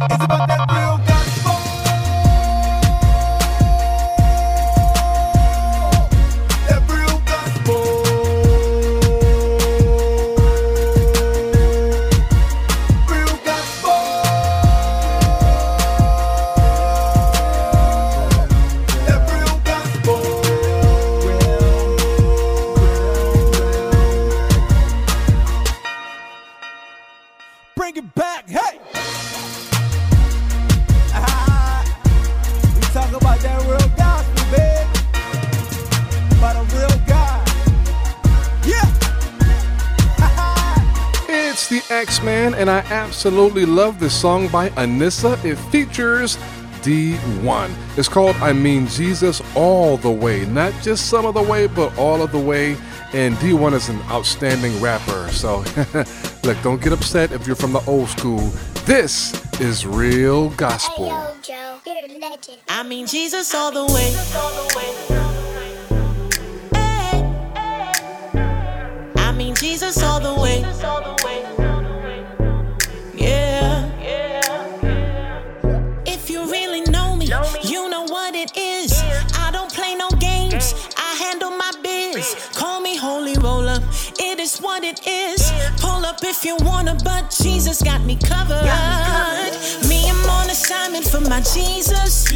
X Man. and I absolutely love this song by Anisa. It features D1. It's called I Mean Jesus All the Way. Not just some of the way, but all of the way. And D1 is an outstanding rapper. So, look, don't get upset if you're from the old school. This is real gospel. I mean Jesus all the way. I mean Jesus all the way. Up if you wanna, but Jesus got me covered. Me, I'm on assignment for my Jesus.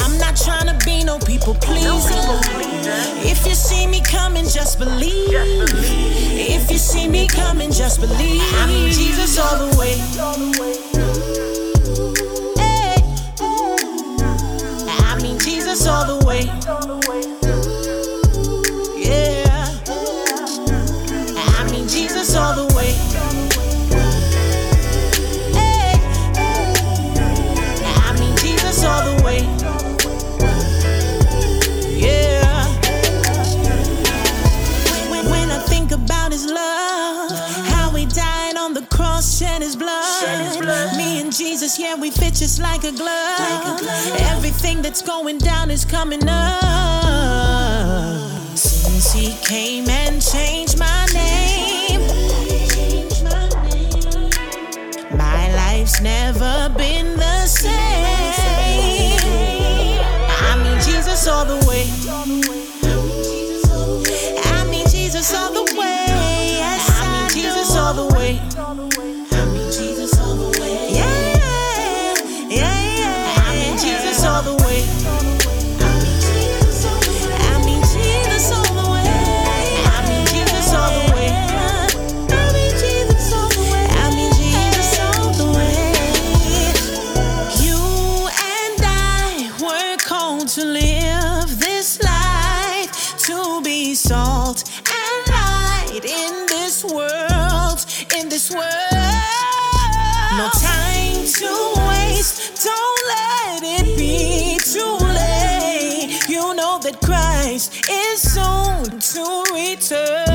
I'm not trying to be no people pleaser. If you see me coming, just believe. If you see me coming, just believe. I mean Jesus all the way. I mean Jesus all the way. That's going down is coming up. Since He came and changed my name. My life's never Christ is soon to return.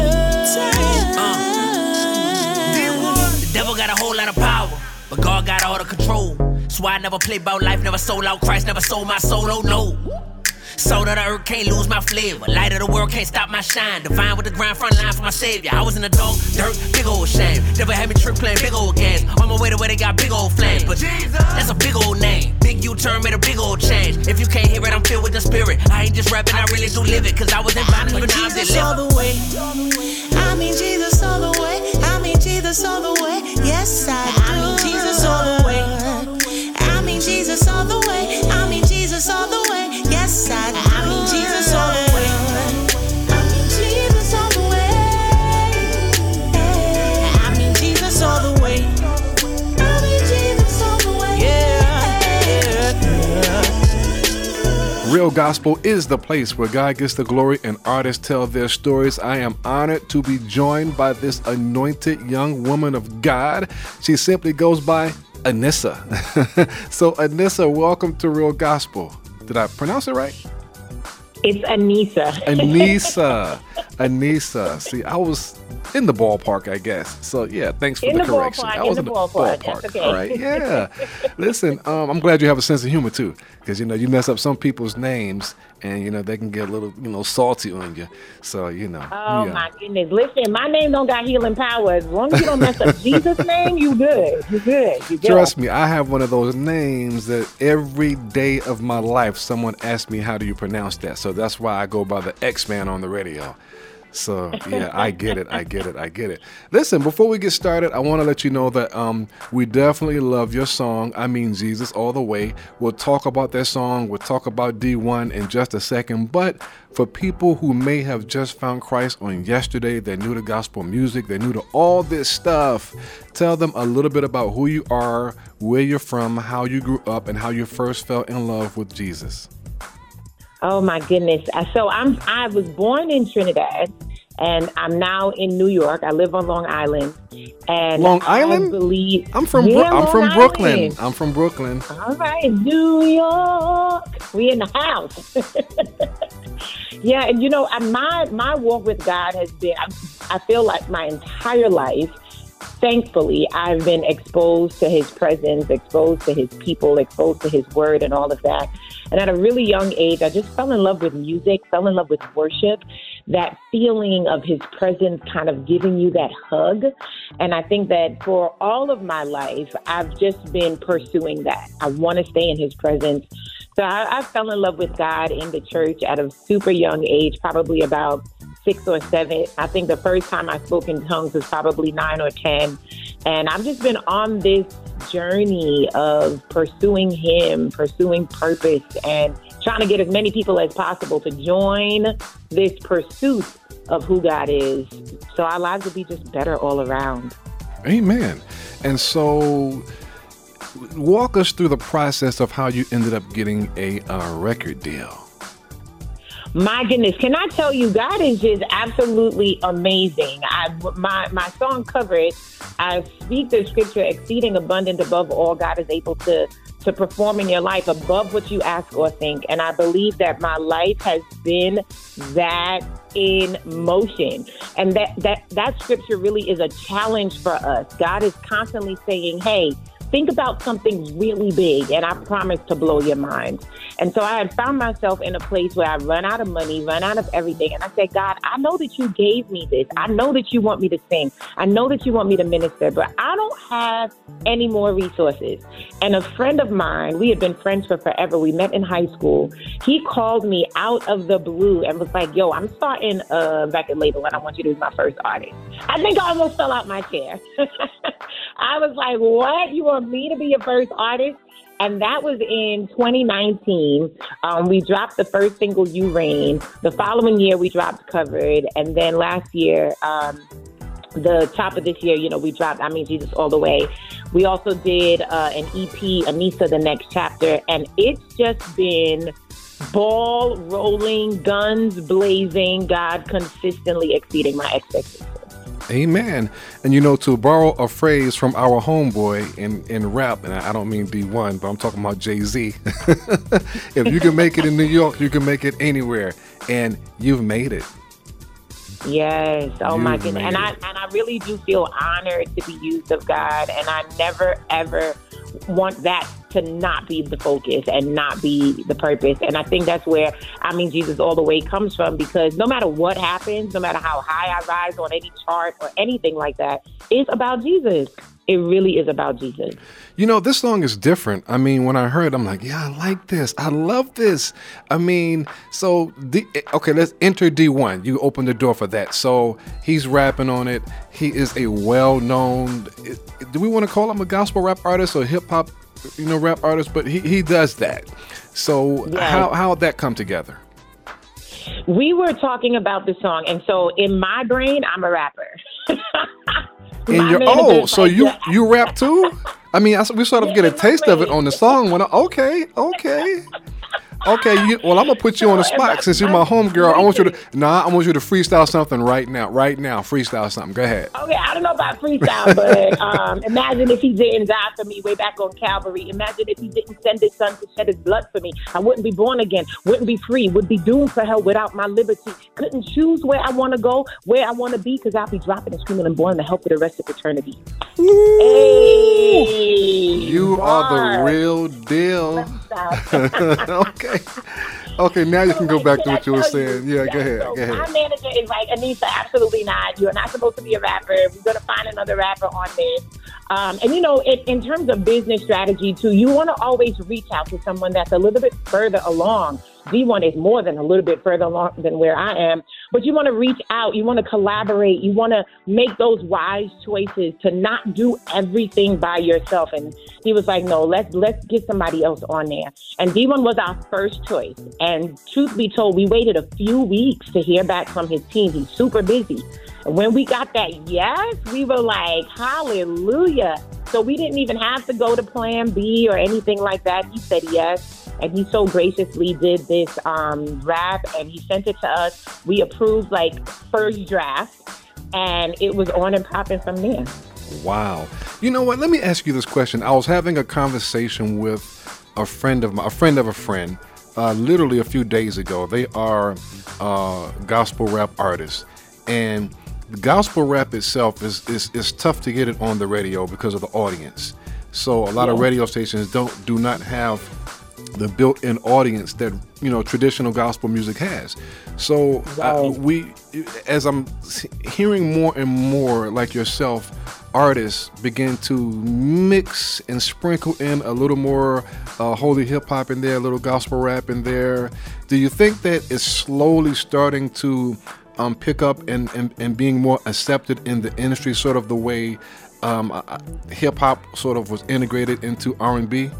Uh, the devil got a whole lot of power, but God got all the control. So I never play about life, never sold out Christ, never sold my soul, oh no. Soul of the earth can't lose my flavor. Light of the world can't stop my shine. Divine with the grind, front line for my savior. I was in the dog, dirt, big old shame. Never had me trip playing big old games. On my way to where they got big old flames. But Jesus, that's a big old name. Big U turn made a big old change. If you can't hear it, I'm filled with the spirit. I ain't just rapping, I really do live it. Cause I was in bondage, but now I'm Jesus all the way. I mean Jesus all the way. I mean Jesus all the way. Yes, I do. I mean Jesus all the way. Real Gospel is the place where God gets the glory and artists tell their stories. I am honored to be joined by this anointed young woman of God. She simply goes by Anisa. so, Anisa, welcome to Real Gospel. Did I pronounce it right? It's Anisa. Anisa. Anisa. See, I was in the ballpark, I guess. So yeah, thanks for in the, the correction. Ballpark, I was in the, ballpark. ballpark. Okay. All right, yeah. Listen, um, I'm glad you have a sense of humor too, because you know you mess up some people's names, and you know they can get a little, you know, salty on you. So you know. Oh yeah. my goodness! Listen, my name don't got healing power. As long as you don't mess up Jesus' name, you good. You good. You good. Trust me, I have one of those names that every day of my life someone asks me how do you pronounce that. So that's why I go by the X Man on the radio. So yeah, I get it. I get it. I get it. Listen, before we get started, I want to let you know that um, we definitely love your song. I mean Jesus all the way. We'll talk about that song. We'll talk about D1 in just a second. But for people who may have just found Christ on yesterday, they're new to gospel music, they're new to all this stuff. Tell them a little bit about who you are, where you're from, how you grew up, and how you first fell in love with Jesus. Oh my goodness! Uh, so I'm I was born in Trinidad, and I'm now in New York. I live on Long Island. And Long Island? I believe I'm from yeah, Bro- I'm from Island. Brooklyn. I'm from Brooklyn. All right, New York. We in the house. yeah, and you know, my my walk with God has been. I, I feel like my entire life thankfully, I've been exposed to his presence, exposed to his people, exposed to his word, and all of that. And at a really young age, I just fell in love with music, fell in love with worship, that feeling of his presence kind of giving you that hug. And I think that for all of my life, I've just been pursuing that. I want to stay in his presence. So I, I fell in love with God in the church at a super young age, probably about six or seven. I think the first time I spoke in tongues was probably nine or 10. And I've just been on this journey of pursuing Him, pursuing purpose, and trying to get as many people as possible to join this pursuit of who God is. So our lives will be just better all around. Amen. And so, walk us through the process of how you ended up getting a uh, record deal. My goodness, can I tell you, God is just absolutely amazing. I my my song covered. I speak the scripture, exceeding abundant above all. God is able to to perform in your life above what you ask or think, and I believe that my life has been that in motion, and that that that scripture really is a challenge for us. God is constantly saying, "Hey." Think about something really big and I promise to blow your mind. And so I had found myself in a place where I run out of money, run out of everything. And I said, God, I know that you gave me this. I know that you want me to sing. I know that you want me to minister, but I don't have any more resources. And a friend of mine, we had been friends for forever. We met in high school. He called me out of the blue and was like, yo, I'm starting a record label and I want you to be my first artist. I think I almost fell out my chair. I was like, what? You want me to be your first artist? And that was in 2019. Um, we dropped the first single, You Reign. The following year, we dropped Covered. And then last year, um, the top of this year, you know, we dropped I Mean Jesus All the Way. We also did uh, an EP, Anisa, The Next Chapter. And it's just been ball rolling, guns blazing, God consistently exceeding my expectations. Amen. And you know, to borrow a phrase from our homeboy in, in rap, and I don't mean D1, but I'm talking about Jay Z. if you can make it in New York, you can make it anywhere. And you've made it. Yes. Oh you've my goodness. And I and I really do feel honored to be used of God. And I never ever want that to not be the focus and not be the purpose. And I think that's where I mean Jesus all the way comes from because no matter what happens, no matter how high I rise on any chart or anything like that, it's about Jesus. It really is about Jesus. You know, this song is different. I mean, when I heard, I'm like, yeah, I like this. I love this. I mean, so D, okay, let's enter D1. You open the door for that. So he's rapping on it. He is a well-known. Do we want to call him a gospel rap artist or hip hop you know, rap artist, but he, he does that. So yeah. how how that come together? We were talking about the song, and so in my brain, I'm a rapper. in your oh, so like, you yeah. you rap too? I mean, I, we sort of yeah, get a taste of it on the song. When I, okay, okay. Okay, you, well, I'm gonna put you on the spot since you're my home girl. I want you to nah, I want you to freestyle something right now, right now. Freestyle something. Go ahead. Okay, I don't know about freestyle, but um, imagine if he didn't die for me way back on Calvary. Imagine if he didn't send his son to shed his blood for me. I wouldn't be born again, wouldn't be free, would be doomed for hell without my liberty. Couldn't choose where I want to go, where I want to be, because I'll be dropping and screaming and boiling the help for the rest of eternity. Hey, you are the real deal. okay. Okay, now you can go back to what you were saying. Yeah, go ahead. Go ahead. My manager is like, Anisa, absolutely not. You're not supposed to be a rapper. We're going to find another rapper on this. Um, and, you know, in, in terms of business strategy, too, you want to always reach out to someone that's a little bit further along. D1 is more than a little bit further along than where I am. But you want to reach out. You want to collaborate. You want to make those wise choices to not do everything by yourself. And he was like, no, let's, let's get somebody else on there. And D1 was our first choice. And truth be told, we waited a few weeks to hear back from his team. He's super busy. When we got that yes, we were like, hallelujah. So we didn't even have to go to plan B or anything like that. He said yes. And he so graciously did this um, rap and he sent it to us. We approved like first draft and it was on and popping from there. Wow. You know what? Let me ask you this question. I was having a conversation with a friend of my, a friend of a friend, uh, literally a few days ago. They are uh, gospel rap artists, and gospel rap itself is, is is tough to get it on the radio because of the audience. So a lot of radio stations don't do not have the built-in audience that you know traditional gospel music has. So uh, we, as I'm hearing more and more like yourself, artists begin to mix and sprinkle in a little more uh, holy hip hop in there, a little gospel rap in there. Do you think that it's slowly starting to um, pick up and, and, and being more accepted in the industry, sort of the way um, hip hop sort of was integrated into R and B?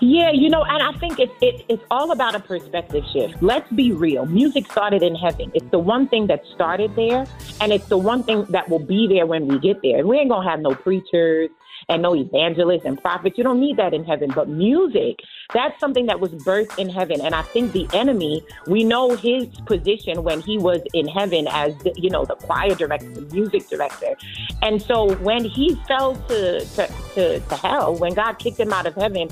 Yeah, you know, and I think it's it, it's all about a perspective shift. Let's be real. Music started in heaven. It's the one thing that started there, and it's the one thing that will be there when we get there. We ain't gonna have no preachers and no evangelists and prophets. You don't need that in heaven. But music, that's something that was birthed in heaven. And I think the enemy, we know his position when he was in heaven as the, you know the choir director, the music director. And so when he fell to to, to, to hell, when God kicked him out of heaven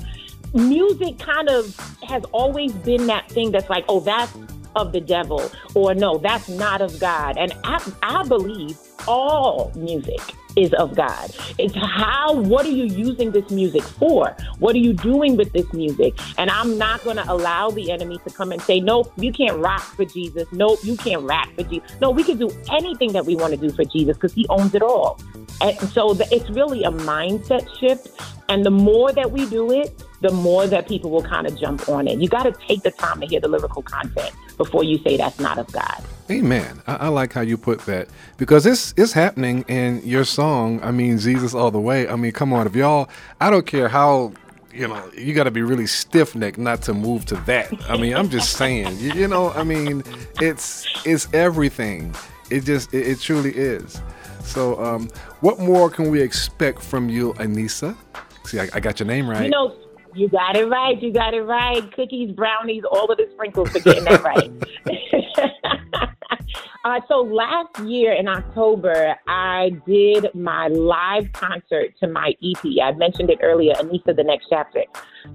music kind of has always been that thing that's like, oh, that's of the devil, or no, that's not of God. And I, I believe all music is of God. It's how, what are you using this music for? What are you doing with this music? And I'm not going to allow the enemy to come and say, nope, you can't rock for Jesus. Nope, you can't rap for Jesus. No, we can do anything that we want to do for Jesus because he owns it all. And so the, it's really a mindset shift. And the more that we do it, the more that people will kind of jump on it. You got to take the time to hear the lyrical content before you say that's not of God. Amen. I, I like how you put that because it's it's happening in your song. I mean, Jesus all the way. I mean, come on, if y'all, I don't care how. You know, you got to be really stiff necked not to move to that. I mean, I'm just saying. You, you know, I mean, it's it's everything. It just it, it truly is. So, um, what more can we expect from you, Anisa? See, I, I got your name right. You know, you got it right. You got it right. Cookies, brownies, all of the sprinkles for getting that right. uh, so last year in October, I did my live concert to my EP. I mentioned it earlier, Anisa, the next chapter.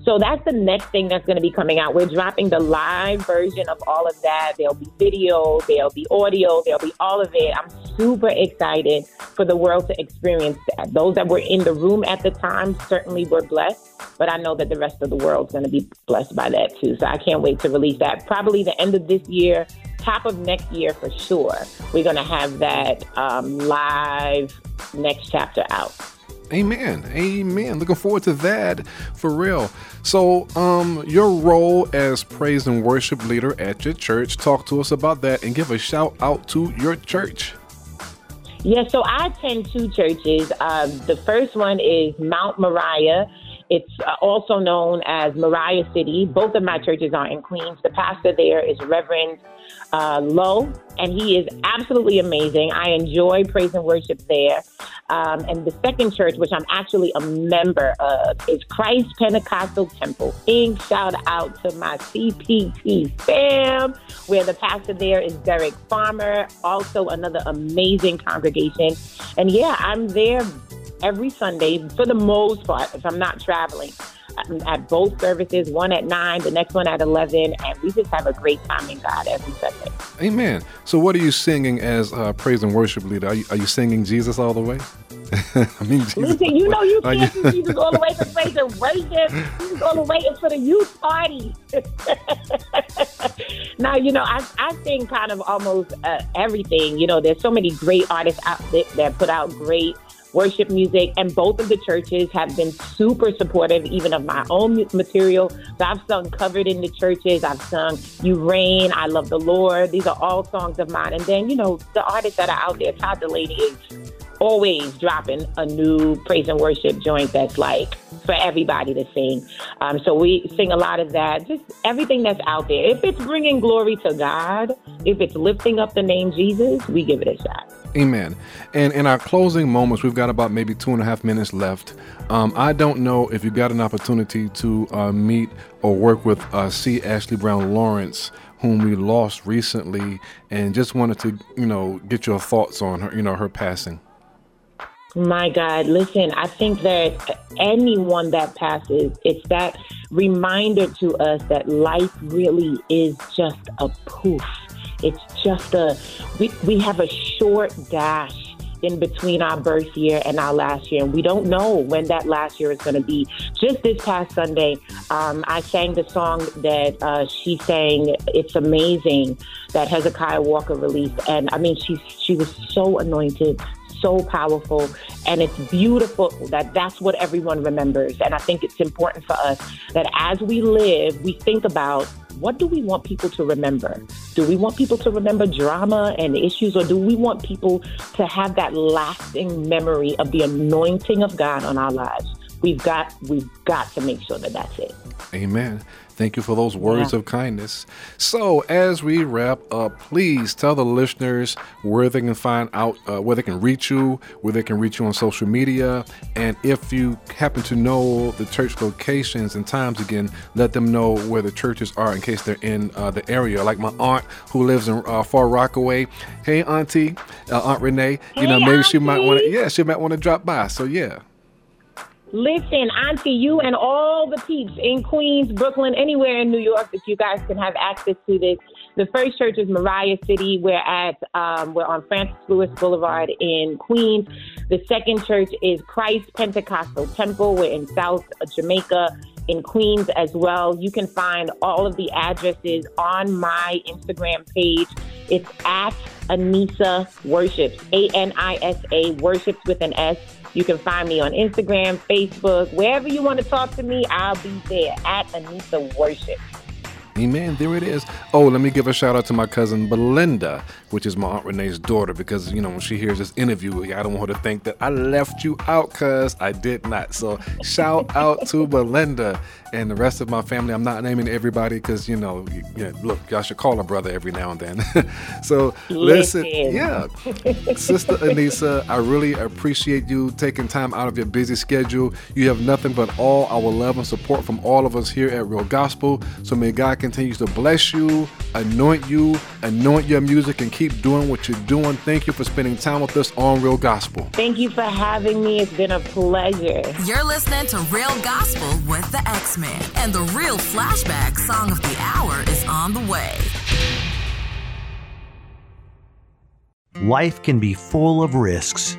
So that's the next thing that's going to be coming out. We're dropping the live version of all of that. There'll be video, there'll be audio, there'll be all of it. I'm super excited for the world to experience that. Those that were in the room at the time certainly were blessed, but I know that the rest of the world's going to be blessed by that too. So I can't wait to release that. Probably the end of this year, top of next year for sure. We're going to have that um, live next chapter out. Amen. Amen. Looking forward to that for real. So, um, your role as praise and worship leader at your church, talk to us about that and give a shout out to your church. Yeah, so I attend two churches. Um, the first one is Mount Moriah. It's uh, also known as Moriah City. Both of my churches are in Queens. The pastor there is Reverend uh, Lowe, and he is absolutely amazing. I enjoy praise and worship there. Um, and the second church, which I'm actually a member of, is Christ Pentecostal Temple. Big shout out to my CPT fam, where the pastor there is Derek Farmer, also another amazing congregation. And yeah, I'm there every Sunday for the most part if I'm not traveling at both services, one at 9, the next one at 11, and we just have a great time in God every Sunday. Amen. So, what are you singing as uh, praise and worship leader? Are you, are you singing Jesus all the way? I mean, Jesus Listen, you know you can't do Jesus all the way for praise and worship. Jesus all the way is for the youth party. now, you know, I, I sing kind of almost uh, everything. You know, there's so many great artists out there that put out great worship music, and both of the churches have been super supportive, even of my own material. So I've sung covered in the churches. I've sung "You Reign," "I Love the Lord." These are all songs of mine. And then you know the artists that are out there. Todd Dulaney is always dropping a new praise and worship joint that's like for everybody to sing. Um, so we sing a lot of that, just everything that's out there. If it's bringing glory to God, if it's lifting up the name Jesus, we give it a shot. Amen. And in our closing moments, we've got about maybe two and a half minutes left. Um, I don't know if you got an opportunity to uh, meet or work with uh, C. Ashley Brown Lawrence, whom we lost recently, and just wanted to, you know, get your thoughts on her, you know, her passing. My God, listen, I think that anyone that passes, it's that reminder to us that life really is just a poof it's just a, we, we have a short dash in between our birth year and our last year. And we don't know when that last year is going to be. Just this past Sunday, um, I sang the song that uh, she sang, It's Amazing, that Hezekiah Walker released. And I mean, she, she was so anointed, so powerful and it's beautiful that that's what everyone remembers and i think it's important for us that as we live we think about what do we want people to remember? Do we want people to remember drama and issues, or do we want people to have that lasting memory of the anointing of God on our lives? We've got we've got to make sure that that's it. Amen. Thank you for those words yeah. of kindness. So, as we wrap up, please tell the listeners where they can find out, uh, where they can reach you, where they can reach you on social media, and if you happen to know the church locations and times again, let them know where the churches are in case they're in uh, the area. Like my aunt who lives in uh, Far Rockaway. Hey, Auntie, uh, Aunt Renee. You hey, know, maybe auntie. she might want to. Yeah, she might want to drop by. So yeah. Listen, Auntie, you and all the peeps in Queens, Brooklyn, anywhere in New York that you guys can have access to this. The first church is Moriah City. We're at um, we're on Francis Lewis Boulevard in Queens. The second church is Christ Pentecostal Temple. We're in South Jamaica in Queens as well. You can find all of the addresses on my Instagram page. It's at Anisa Worships, A N I S A Worships with an S. You can find me on Instagram, Facebook, wherever you want to talk to me, I'll be there at Anisa Worship. Amen. There it is. Oh, let me give a shout out to my cousin Belinda, which is my Aunt Renee's daughter, because, you know, when she hears this interview, I don't want her to think that I left you out, cuz I did not. So, shout out to Belinda and the rest of my family. I'm not naming everybody because, you know, you, look, y'all should call a brother every now and then. so, listen, yeah. Sister Anisa, I really appreciate you taking time out of your busy schedule. You have nothing but all our love and support from all of us here at Real Gospel. So, may God continues to bless you, anoint you, anoint your music, and keep doing what you're doing. Thank you for spending time with us on Real Gospel. Thank you for having me. It's been a pleasure. You're listening to Real Gospel with the X Man, and the real flashback song of the hour is on the way. Life can be full of risks.